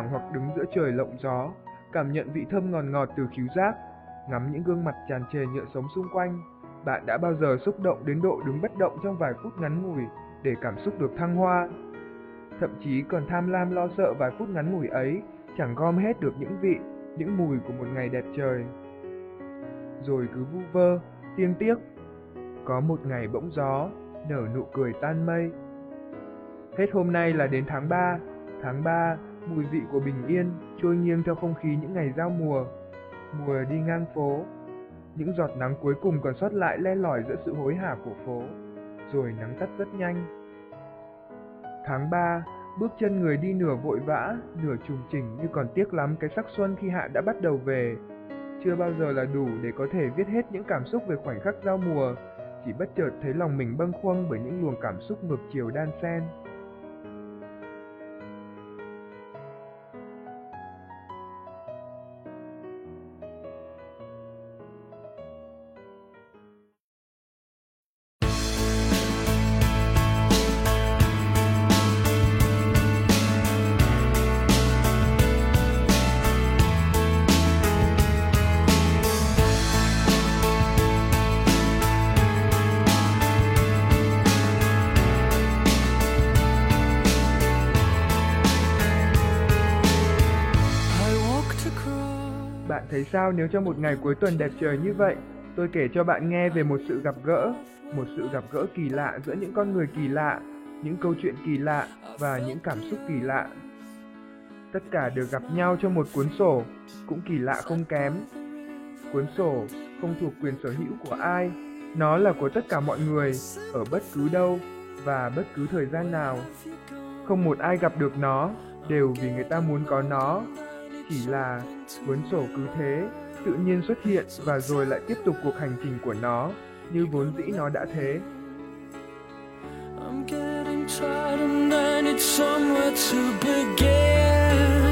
Thẳng hoặc đứng giữa trời lộng gió, cảm nhận vị thơm ngọt ngọt từ khíu giác, ngắm những gương mặt tràn trề nhựa sống xung quanh. Bạn đã bao giờ xúc động đến độ đứng bất động trong vài phút ngắn ngủi để cảm xúc được thăng hoa? Thậm chí còn tham lam lo sợ vài phút ngắn ngủi ấy chẳng gom hết được những vị, những mùi của một ngày đẹp trời. Rồi cứ vu vơ, tiêng tiếc. Có một ngày bỗng gió, nở nụ cười tan mây. Hết hôm nay là đến tháng 3, tháng 3 mùi vị của bình yên trôi nghiêng theo không khí những ngày giao mùa. Mùa đi ngang phố, những giọt nắng cuối cùng còn sót lại le lỏi giữa sự hối hả của phố, rồi nắng tắt rất nhanh. Tháng 3, bước chân người đi nửa vội vã, nửa trùng chỉnh như còn tiếc lắm cái sắc xuân khi hạ đã bắt đầu về. Chưa bao giờ là đủ để có thể viết hết những cảm xúc về khoảnh khắc giao mùa, chỉ bất chợt thấy lòng mình bâng khuâng bởi những luồng cảm xúc ngược chiều đan xen. Bạn thấy sao nếu trong một ngày cuối tuần đẹp trời như vậy, tôi kể cho bạn nghe về một sự gặp gỡ, một sự gặp gỡ kỳ lạ giữa những con người kỳ lạ, những câu chuyện kỳ lạ và những cảm xúc kỳ lạ. Tất cả được gặp nhau trong một cuốn sổ, cũng kỳ lạ không kém. Cuốn sổ không thuộc quyền sở hữu của ai, nó là của tất cả mọi người, ở bất cứ đâu và bất cứ thời gian nào. Không một ai gặp được nó, đều vì người ta muốn có nó chỉ là cuốn sổ cứ thế, tự nhiên xuất hiện và rồi lại tiếp tục cuộc hành trình của nó, như vốn dĩ nó đã thế. I'm getting tired and I need somewhere to begin.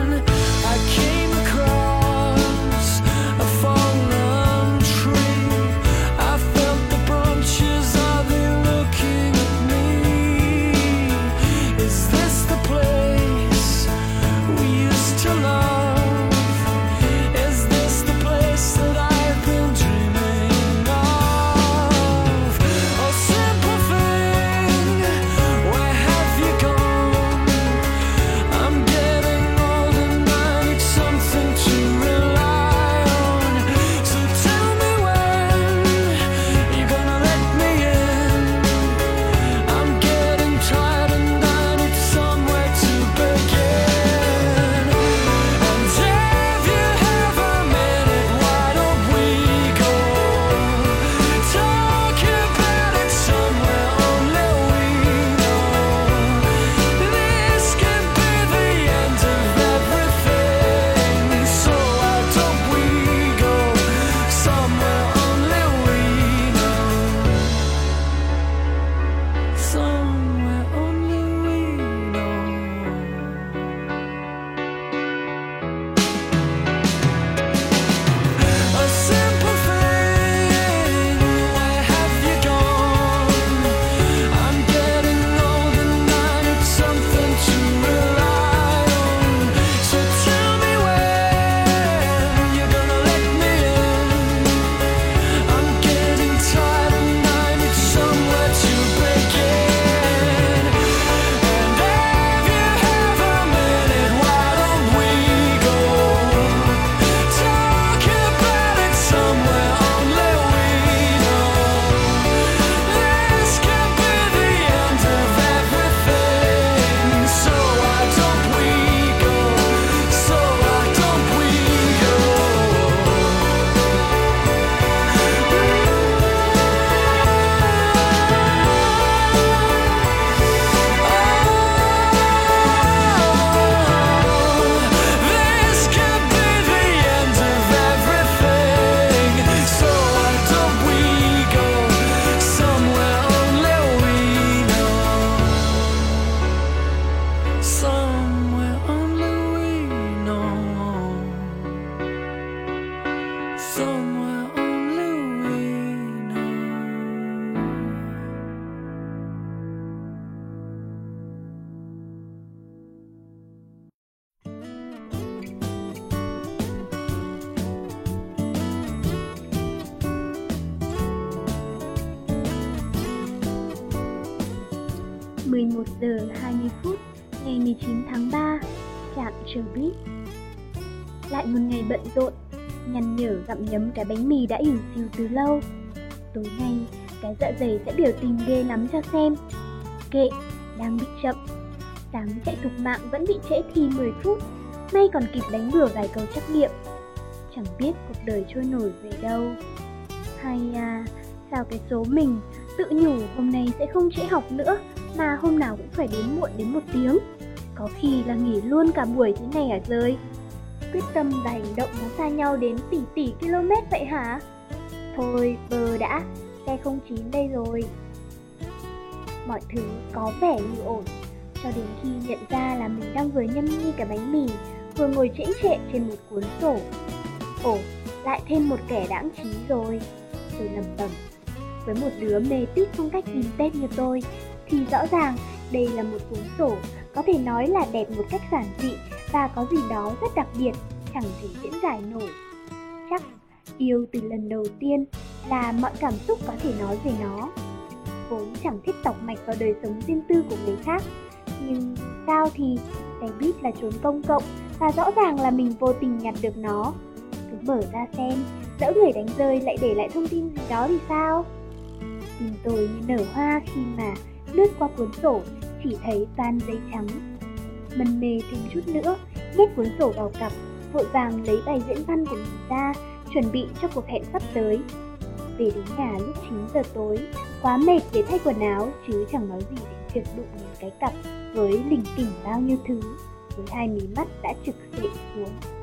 11 giờ 20 phút ngày 19 tháng 3, trạm trường buýt. Lại một ngày bận rộn, gặm nhấm cái bánh mì đã ỉu xìu từ lâu. Tối nay, cái dạ dày sẽ biểu tình ghê lắm cho xem. Kệ, đang bị chậm. Sáng chạy thục mạng vẫn bị trễ thi 10 phút, may còn kịp đánh bừa vài câu trắc nghiệm. Chẳng biết cuộc đời trôi nổi về đâu. Hay à, sao cái số mình tự nhủ hôm nay sẽ không trễ học nữa mà hôm nào cũng phải đến muộn đến một tiếng có khi là nghỉ luôn cả buổi thế này à rơi quyết tâm và hành động nó xa nhau đến tỷ tỷ km vậy hả? Thôi bờ đã, xe không chín đây rồi. Mọi thứ có vẻ như ổn. Cho đến khi nhận ra là mình đang vừa nhâm nhi cái bánh mì, vừa ngồi chễnh trệ trên một cuốn sổ. Ồ, lại thêm một kẻ đãng trí rồi. Tôi lầm bầm với một đứa mê tít phong cách vintage như tôi, thì rõ ràng đây là một cuốn sổ có thể nói là đẹp một cách giản dị và có gì đó rất đặc biệt, chẳng thể diễn giải nổi. Chắc yêu từ lần đầu tiên là mọi cảm xúc có thể nói về nó. Vốn chẳng thích tọc mạch vào đời sống riêng tư của người khác, nhưng sao thì xe buýt là trốn công cộng và rõ ràng là mình vô tình nhặt được nó. Cứ mở ra xem, dỡ người đánh rơi lại để lại thông tin gì đó thì sao? Tim tôi như nở hoa khi mà lướt qua cuốn sổ chỉ thấy toàn giấy trắng. Mân mê thêm chút nữa, nhét cuốn sổ vào cặp, vội vàng lấy bài diễn văn của mình ra, chuẩn bị cho cuộc hẹn sắp tới. Về đến nhà lúc 9 giờ tối, quá mệt để thay quần áo chứ chẳng nói gì đến việc đụng những cái cặp với lỉnh kỉnh bao nhiêu thứ, với hai mí mắt đã trực dậy xuống.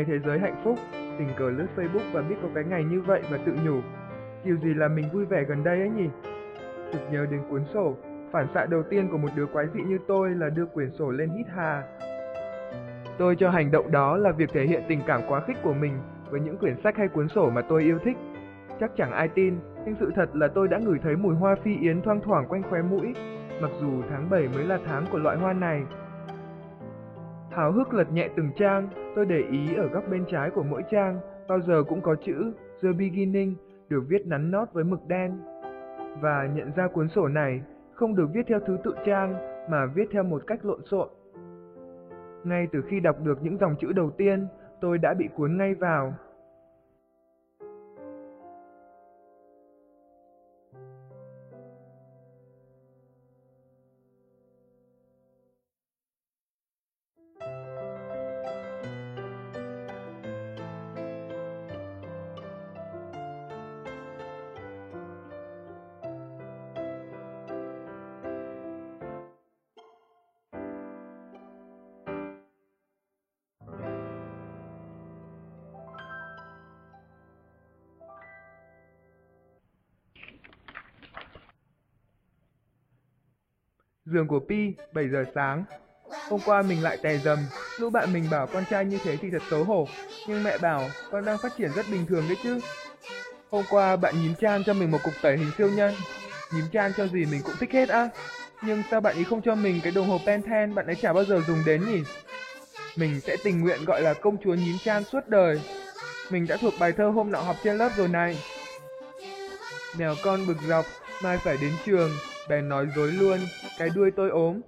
Ngày thế giới hạnh phúc, tình cờ lướt Facebook và biết có cái ngày như vậy và tự nhủ, điều gì là mình vui vẻ gần đây ấy nhỉ? Thực nhớ đến cuốn sổ, phản xạ đầu tiên của một đứa quái dị như tôi là đưa quyển sổ lên hít hà. Tôi cho hành động đó là việc thể hiện tình cảm quá khích của mình với những quyển sách hay cuốn sổ mà tôi yêu thích. Chắc chẳng ai tin, nhưng sự thật là tôi đã ngửi thấy mùi hoa phi yến thoang thoảng quanh khóe mũi, mặc dù tháng 7 mới là tháng của loại hoa này. Háo hức lật nhẹ từng trang, tôi để ý ở góc bên trái của mỗi trang, bao giờ cũng có chữ The Beginning được viết nắn nót với mực đen. Và nhận ra cuốn sổ này không được viết theo thứ tự trang mà viết theo một cách lộn xộn. Ngay từ khi đọc được những dòng chữ đầu tiên, tôi đã bị cuốn ngay vào, 'Giường của Pi, 7 giờ sáng. Hôm qua mình lại tè dầm, lũ bạn mình bảo con trai như thế thì thật xấu hổ, nhưng mẹ bảo con đang phát triển rất bình thường đấy chứ. Hôm qua bạn nhím chan cho mình một cục tẩy hình siêu nhân. Nhím chan cho gì mình cũng thích hết á. Nhưng sao bạn ấy không cho mình cái đồng hồ Pantene bạn ấy chả bao giờ dùng đến nhỉ? Mình sẽ tình nguyện gọi là công chúa nhím chan suốt đời. Mình đã thuộc bài thơ hôm nọ học trên lớp rồi này. Mèo con bực dọc, mai phải đến trường, bèn nói dối luôn, cái đuôi tôi ốm.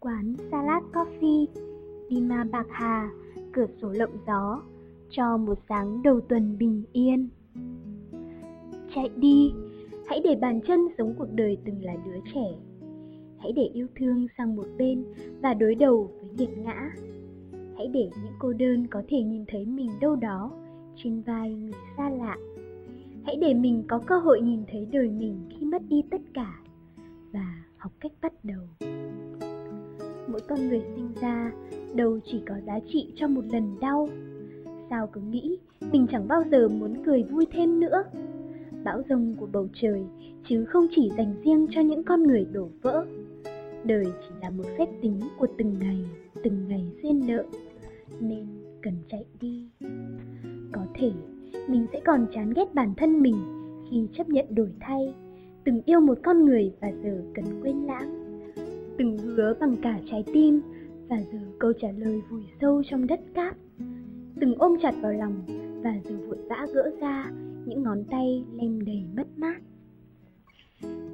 Quán Salad Coffee, Dima Bạc Hà, cửa sổ lộng gió, cho một sáng đầu tuần bình yên. Chạy đi, hãy để bàn chân sống cuộc đời từng là đứa trẻ. hãy để yêu thương sang một bên và đối đầu với nghiệt ngã. Hãy để những cô đơn có thể nhìn thấy mình đâu đó trên vai người xa lạ. Hãy để mình có cơ hội nhìn thấy đời mình khi mất đi tất cả và học cách bắt đầu. Mỗi con người sinh ra đâu chỉ có giá trị cho một lần đau. Sao cứ nghĩ mình chẳng bao giờ muốn cười vui thêm nữa? Bão rông của bầu trời, chứ không chỉ dành riêng cho những con người đổ vỡ. Đời chỉ là một phép tính của từng ngày từng ngày duyên nợ, nên cần chạy đi. Có thể, mình sẽ còn chán ghét bản thân mình khi chấp nhận đổi thay, từng yêu một con người và giờ cần quên lãng, từng hứa bằng cả trái tim và giờ câu trả lời vùi sâu trong đất cát, từng ôm chặt vào lòng và giờ vội vã gỡ ra những ngón tay lem đầy mất mát.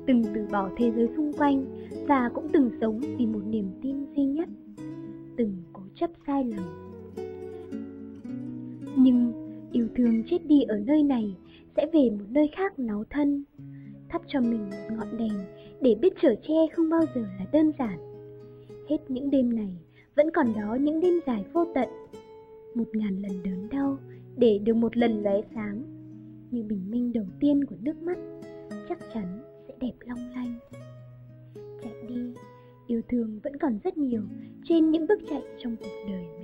Từng từ bỏ thế giới xung quanh và cũng từng sống vì một niềm tin duy nhất, từng cố chấp sai lầm. Nhưng yêu thương chết đi ở nơi này sẽ về một nơi khác náu thân, thắp cho mình một ngọn đèn để biết trở che không bao giờ là đơn giản. Hết những đêm này, vẫn còn đó những đêm dài vô tận, một ngàn lần đớn đau để được một lần lóe sáng như bình minh đầu tiên của nước mắt, chắc chắn sẽ đẹp long lanh. Chạy đi, yêu thương vẫn còn rất nhiều trên những bước chạy trong cuộc đời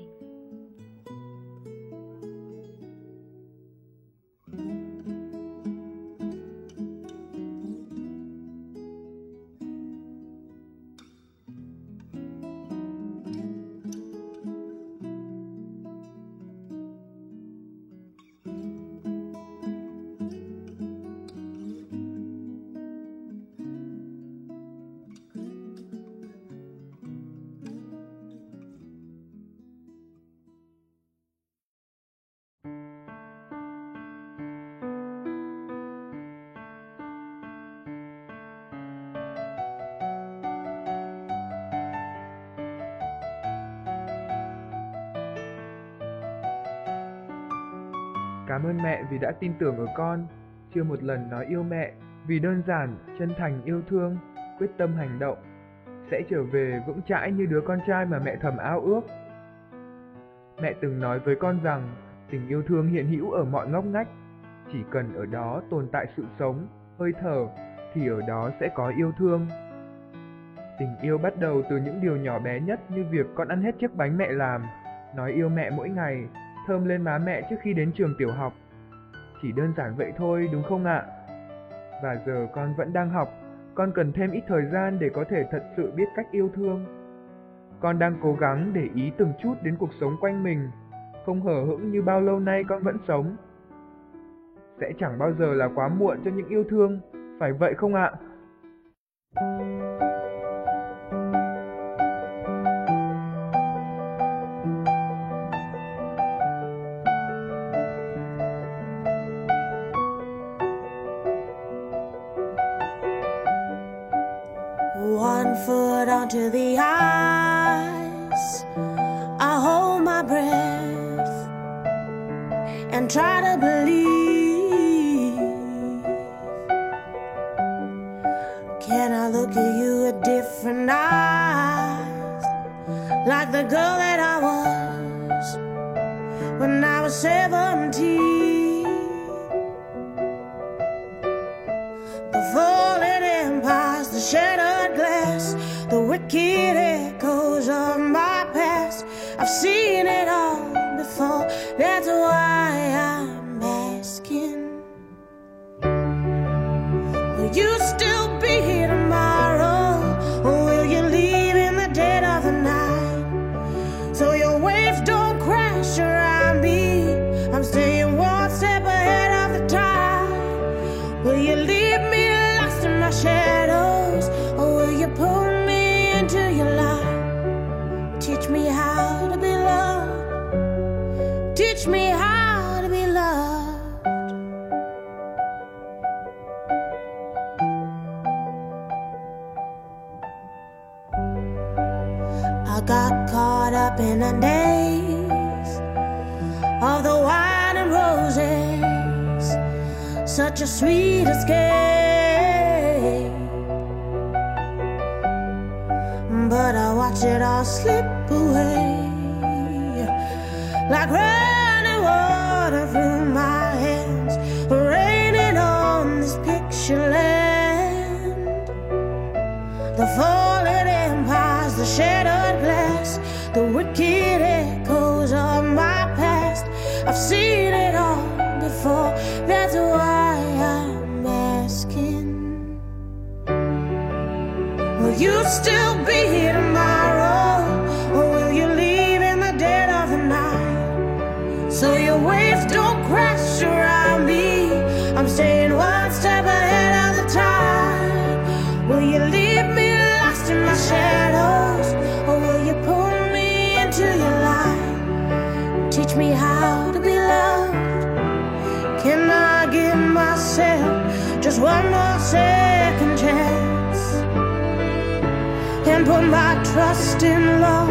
ơn mẹ vì đã tin tưởng ở con, chưa một lần nói yêu mẹ, vì đơn giản, chân thành yêu thương, quyết tâm hành động, sẽ trở về vững chãi như đứa con trai mà mẹ thầm ao ước. Mẹ từng nói với con rằng tình yêu thương hiện hữu ở mọi ngóc ngách, chỉ cần ở đó tồn tại sự sống, hơi thở thì ở đó sẽ có yêu thương. Tình yêu bắt đầu từ những điều nhỏ bé nhất như việc con ăn hết chiếc bánh mẹ làm, nói yêu mẹ mỗi ngày thơm lên má mẹ trước khi đến trường tiểu học. Chỉ đơn giản vậy thôi đúng không ạ? Và giờ con vẫn đang học, con cần thêm ít thời gian để có thể thật sự biết cách yêu thương. Con đang cố gắng để ý từng chút đến cuộc sống quanh mình, không hờ hững như bao lâu nay con vẫn sống. Sẽ chẳng bao giờ là quá muộn cho những yêu thương, phải vậy không ạ? To believe. Can I look at you with different eyes, like the girl that I was when I was seventeen? The falling empires, the shattered glass the wicked echoes of my past. I've seen it all got caught up in the days of the wine and roses, such a sweet escape. but I watch it all slip away like running one step ahead of the time. Will you leave me lost in my shadows? Or will you pull me into your light? Teach me how to be loved. Can I give myself just one more second my trust in love.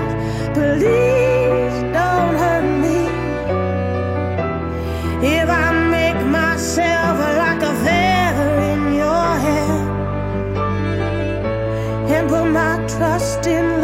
Please don't hurt me. If I make myself like a feather in your hair and put my trust in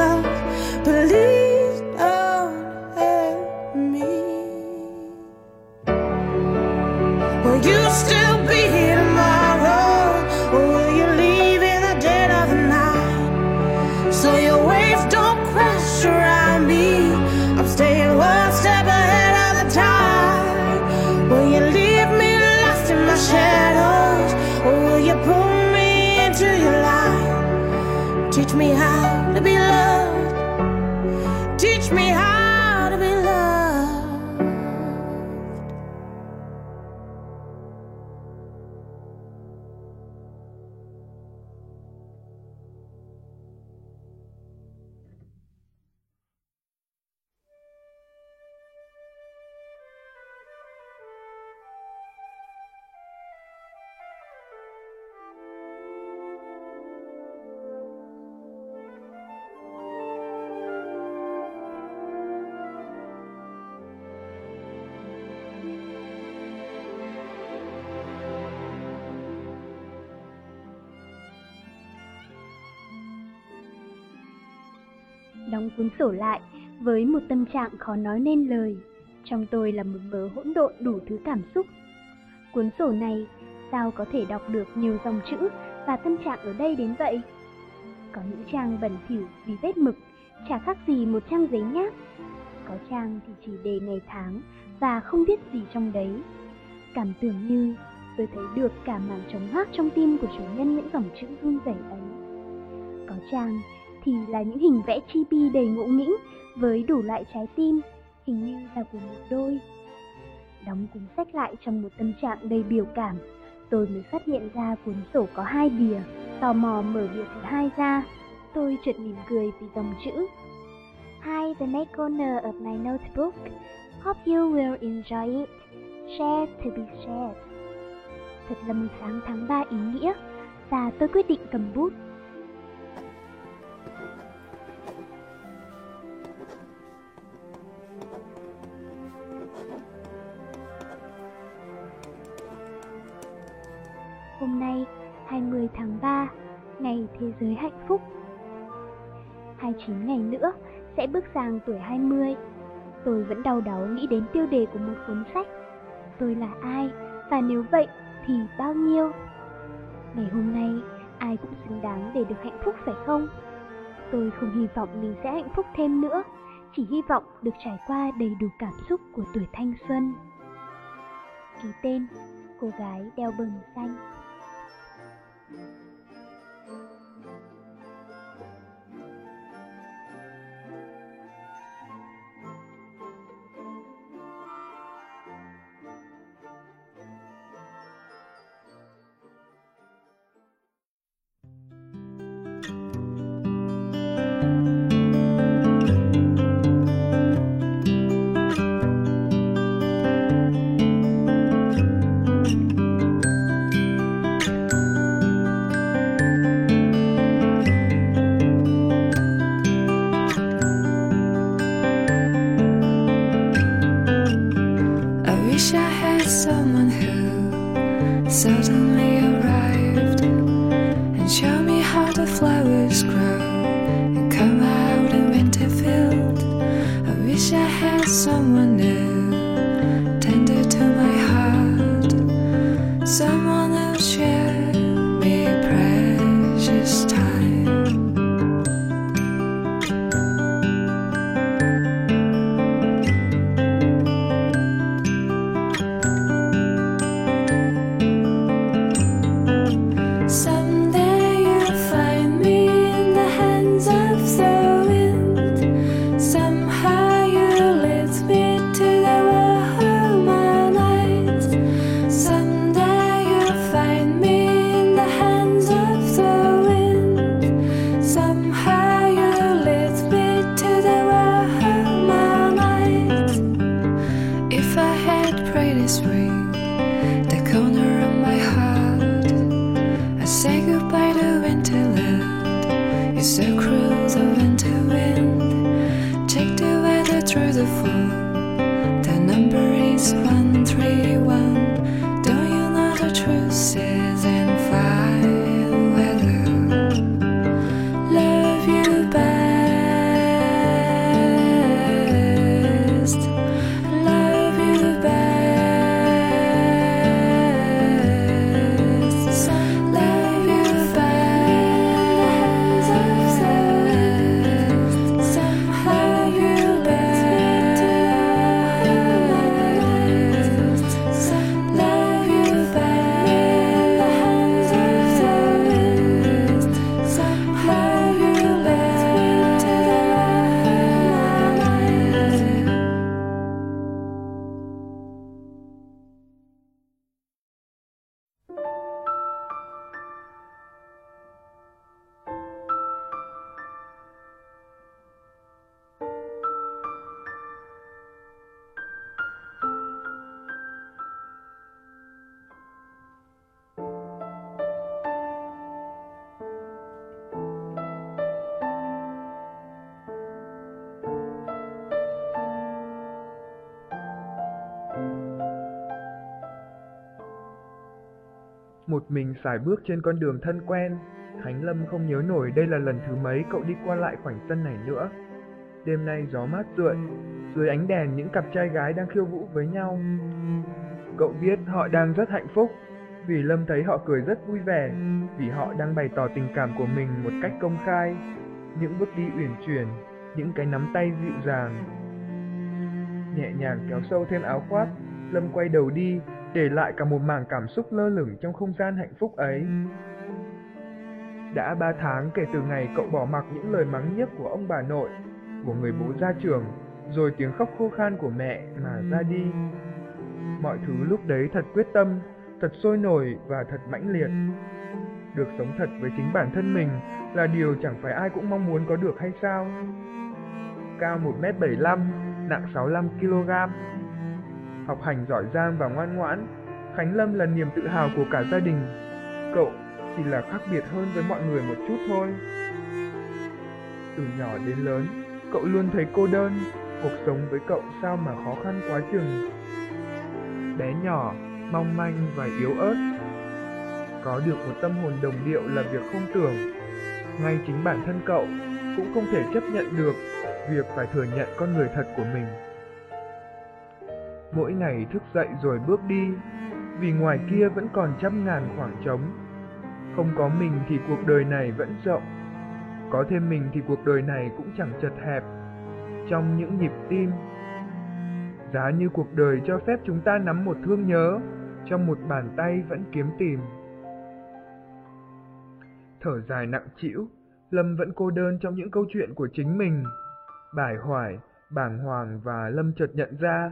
Đóng cuốn sổ lại với một tâm trạng khó nói nên lời. Trong tôi là một mớ hỗn độn đủ thứ cảm xúc. Cuốn sổ này sao có thể đọc được nhiều dòng chữ và tâm trạng ở đây đến vậy? Có những trang bẩn thỉu vì vết mực, chả khác gì một trang giấy nháp. Có trang thì chỉ đề ngày tháng và không biết gì trong đấy. Cảm tưởng như tôi thấy được cả mảng trống hoác trong tim của chủ nhân những dòng chữ run rẩy ấy. Có trang thì là những hình vẽ chibi đầy ngộ nghĩnh với đủ loại trái tim, hình như là của một đôi. Đóng cuốn sách lại trong một tâm trạng đầy biểu cảm, tôi mới phát hiện ra cuốn sổ có hai bìa, tò mò mở bìa thứ hai ra. Tôi chợt mỉm cười vì dòng chữ. Hi, the next corner of my notebook. Hope you will enjoy it. Share to be shared. Thật là một sáng tháng 3 ý nghĩa, và tôi quyết định cầm bút tháng 3, ngày Thế giới hạnh phúc. 29 ngày nữa sẽ bước sang tuổi 20. Tôi vẫn đau đáu nghĩ đến tiêu đề của một cuốn sách. Tôi là ai và nếu vậy thì bao nhiêu? Ngày hôm nay, ai cũng xứng đáng để được hạnh phúc phải không? Tôi không hy vọng mình sẽ hạnh phúc thêm nữa, chỉ hy vọng được trải qua đầy đủ cảm xúc của tuổi thanh xuân. Ký tên, cô gái đeo bừng xanh. Someone Một mình xài bước trên con đường thân quen, Khánh Lâm không nhớ nổi đây là lần thứ mấy cậu đi qua lại khoảnh sân này nữa. Đêm nay gió mát rượi, dưới ánh đèn những cặp trai gái đang khiêu vũ với nhau. Cậu biết họ đang rất hạnh phúc, vì Lâm thấy họ cười rất vui vẻ, vì họ đang bày tỏ tình cảm của mình một cách công khai. Những bước đi uyển chuyển, những cái nắm tay dịu dàng. Nhẹ nhàng kéo sâu thêm áo khoác, Lâm quay đầu đi, để lại cả một mảng cảm xúc lơ lửng trong không gian hạnh phúc ấy. Đã ba tháng kể từ ngày cậu bỏ mặc những lời mắng nhiếc của ông bà nội, của người bố ra trường, rồi tiếng khóc khô khan của mẹ mà ra đi. Mọi thứ lúc đấy thật quyết tâm, thật sôi nổi và thật mãnh liệt. Được sống thật với chính bản thân mình là điều chẳng phải ai cũng mong muốn có được hay sao? Cao 1m75, nặng 65kg, học hành giỏi giang và ngoan ngoãn, Khánh Lâm là niềm tự hào của cả gia đình. Cậu chỉ là khác biệt hơn với mọi người một chút thôi. Từ nhỏ đến lớn, cậu luôn thấy cô đơn, cuộc sống với cậu sao mà khó khăn quá chừng. Bé nhỏ, mong manh và yếu ớt. Có được một tâm hồn đồng điệu là việc không tưởng. Ngay chính bản thân cậu cũng không thể chấp nhận được việc phải thừa nhận con người thật của mình mỗi ngày thức dậy rồi bước đi, vì ngoài kia vẫn còn trăm ngàn khoảng trống. Không có mình thì cuộc đời này vẫn rộng, có thêm mình thì cuộc đời này cũng chẳng chật hẹp. Trong những nhịp tim, giá như cuộc đời cho phép chúng ta nắm một thương nhớ, trong một bàn tay vẫn kiếm tìm. Thở dài nặng trĩu, Lâm vẫn cô đơn trong những câu chuyện của chính mình. bải hoài, bàng hoàng và Lâm chợt nhận ra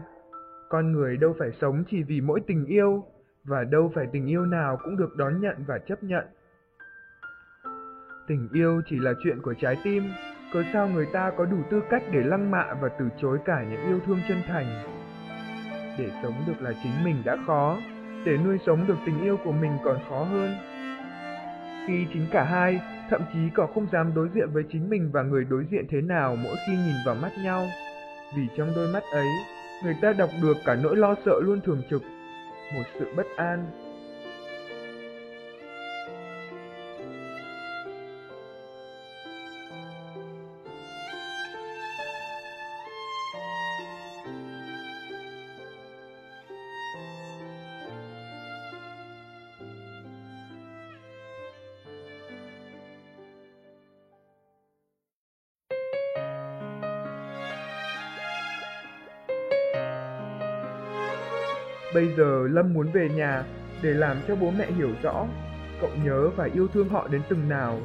con người đâu phải sống chỉ vì mỗi tình yêu, và đâu phải tình yêu nào cũng được đón nhận và chấp nhận. Tình yêu chỉ là chuyện của trái tim, cớ sao người ta có đủ tư cách để lăng mạ và từ chối cả những yêu thương chân thành. Để sống được là chính mình đã khó, để nuôi sống được tình yêu của mình còn khó hơn. Khi chính cả hai, thậm chí còn không dám đối diện với chính mình và người đối diện thế nào mỗi khi nhìn vào mắt nhau. Vì trong đôi mắt ấy, người ta đọc được cả nỗi lo sợ luôn thường trực, một sự bất an. Bây giờ Lâm muốn về nhà để làm cho bố mẹ hiểu rõ cậu nhớ và yêu thương họ đến từng nào.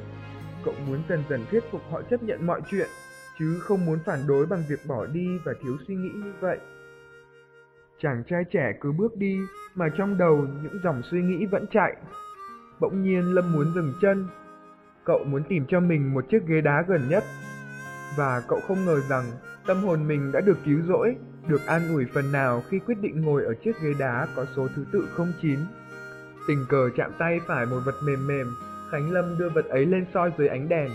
Cậu muốn dần dần thuyết phục họ chấp nhận mọi chuyện, chứ không muốn phản đối bằng việc bỏ đi và thiếu suy nghĩ như vậy. Chàng trai trẻ cứ bước đi mà trong đầu những dòng suy nghĩ vẫn chạy. Bỗng nhiên Lâm muốn dừng chân. Cậu muốn tìm cho mình một chiếc ghế đá gần nhất. Và cậu không ngờ rằng tâm hồn mình đã được cứu rỗi, được an ủi phần nào khi quyết định ngồi ở chiếc ghế đá có số thứ tự 09. Tình cờ chạm tay phải một vật mềm mềm, Khánh Lâm đưa vật ấy lên soi dưới ánh đèn.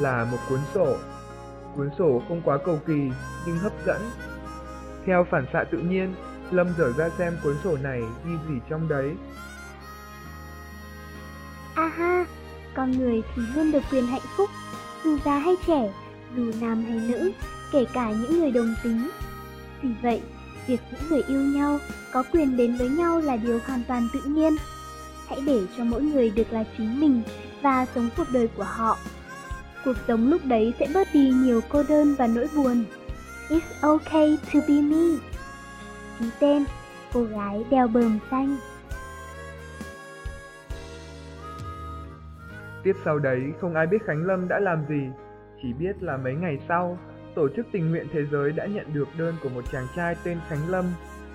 Là một cuốn sổ. Cuốn sổ không quá cầu kỳ nhưng hấp dẫn. Theo phản xạ tự nhiên, Lâm dở ra xem cuốn sổ này ghi gì trong đấy. Aha, con người thì luôn được quyền hạnh phúc, dù già hay trẻ, dù nam hay nữ, kể cả những người đồng tính. Vì vậy, việc những người yêu nhau có quyền đến với nhau là điều hoàn toàn tự nhiên. Hãy để cho mỗi người được là chính mình và sống cuộc đời của họ. Cuộc sống lúc đấy sẽ bớt đi nhiều cô đơn và nỗi buồn. It's okay to be me. Ký tên, cô gái đeo bờm xanh. Tiếp sau đấy, không ai biết Khánh Lâm đã làm gì, chỉ biết là mấy ngày sau, Tổ chức Tình nguyện Thế giới đã nhận được đơn của một chàng trai tên Khánh Lâm,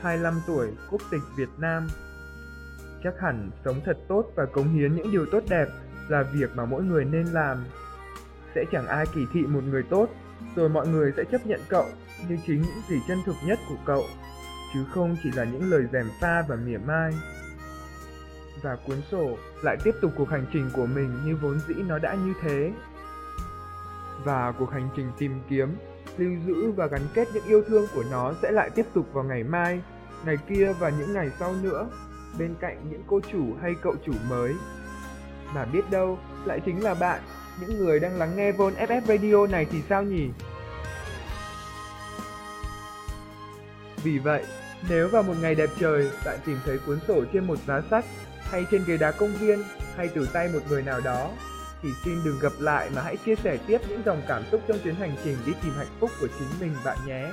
25 tuổi, quốc tịch Việt Nam. Chắc hẳn sống thật tốt và cống hiến những điều tốt đẹp là việc mà mỗi người nên làm. Sẽ chẳng ai kỳ thị một người tốt, rồi mọi người sẽ chấp nhận cậu như chính những gì chân thực nhất của cậu, chứ không chỉ là những lời rèm pha và mỉa mai. Và cuốn sổ lại tiếp tục cuộc hành trình của mình như vốn dĩ nó đã như thế. Và cuộc hành trình tìm kiếm, lưu giữ và gắn kết những yêu thương của nó sẽ lại tiếp tục vào ngày mai, ngày kia và những ngày sau nữa, bên cạnh những cô chủ hay cậu chủ mới. Mà biết đâu, lại chính là bạn, những người đang lắng nghe Von FF Radio này thì sao nhỉ? Vì vậy, nếu vào một ngày đẹp trời bạn tìm thấy cuốn sổ trên một giá sách hay trên ghế đá công viên hay từ tay một người nào đó thì xin đừng gặp lại mà hãy chia sẻ tiếp những dòng cảm xúc trong chuyến hành trình đi tìm hạnh phúc của chính mình, bạn nhé.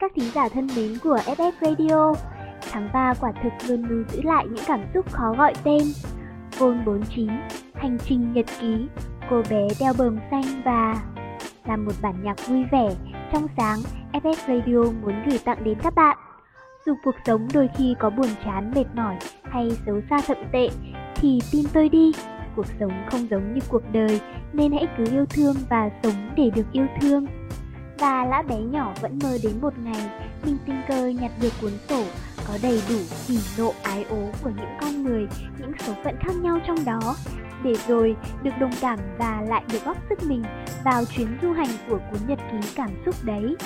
Các thính giả thân mến của FF Radio, tháng 3 quả thực luôn lưu giữ lại những cảm xúc khó gọi tên. Vôn 49, Hành trình nhật ký, cô bé đeo bờm xanh và là một bản nhạc vui vẻ, trong sáng FF Radio muốn gửi tặng đến các bạn. Dù cuộc sống đôi khi có buồn chán mệt mỏi hay xấu xa thậm tệ, thì tin tôi đi, cuộc sống không giống như cuộc đời nên hãy cứ yêu thương và sống để được yêu thương. Và lã bé nhỏ vẫn mơ đến một ngày mình tình cờ nhặt được cuốn sổ có đầy đủ hỉ nộ ái ố của những con người, những số phận khác nhau trong đó, để rồi được đồng cảm và lại được góp sức mình vào chuyến du hành của cuốn nhật ký cảm xúc đấy.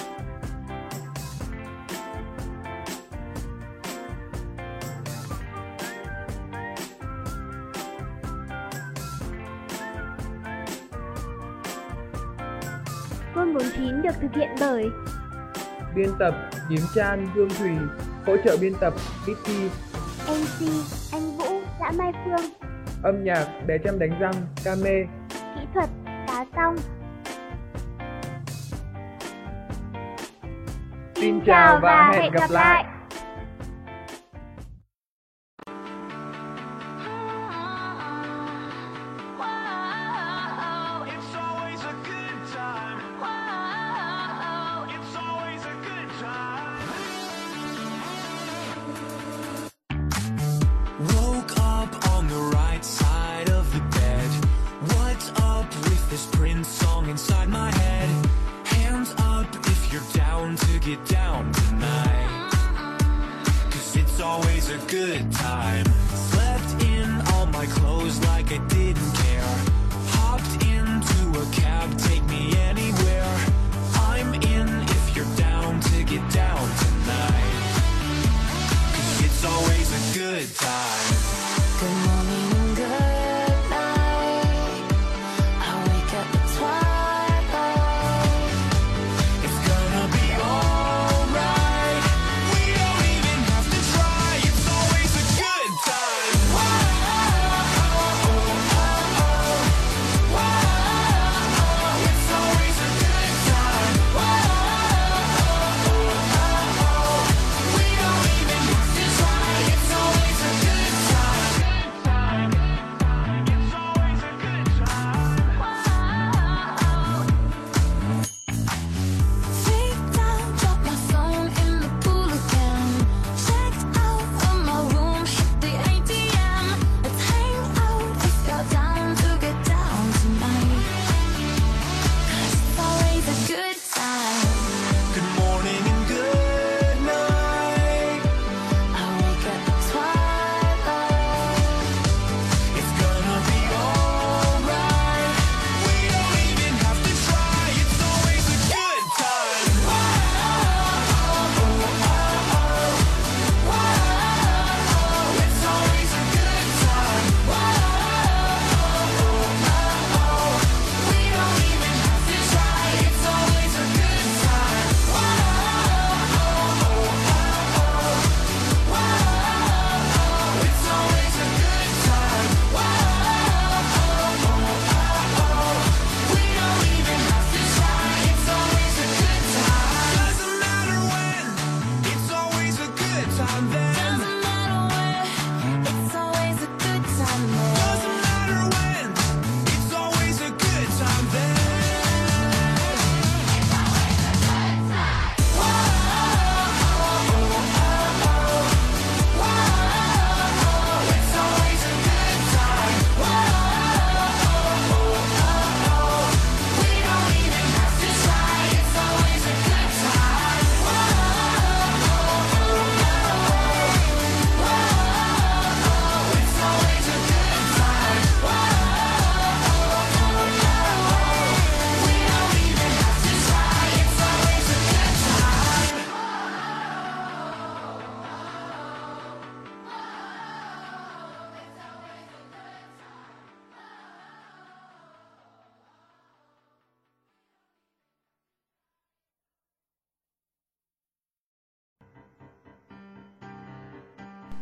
49 được thực hiện bởi Biên tập Nhím Chan, Hương Thùy, hỗ trợ biên tập Vicky, MC Anh Vũ, Lã Mai Phương, âm nhạc Bé Chăm Đánh Răng, Kame. kỹ thuật Cá Song. Xin chào và hẹn gặp lại.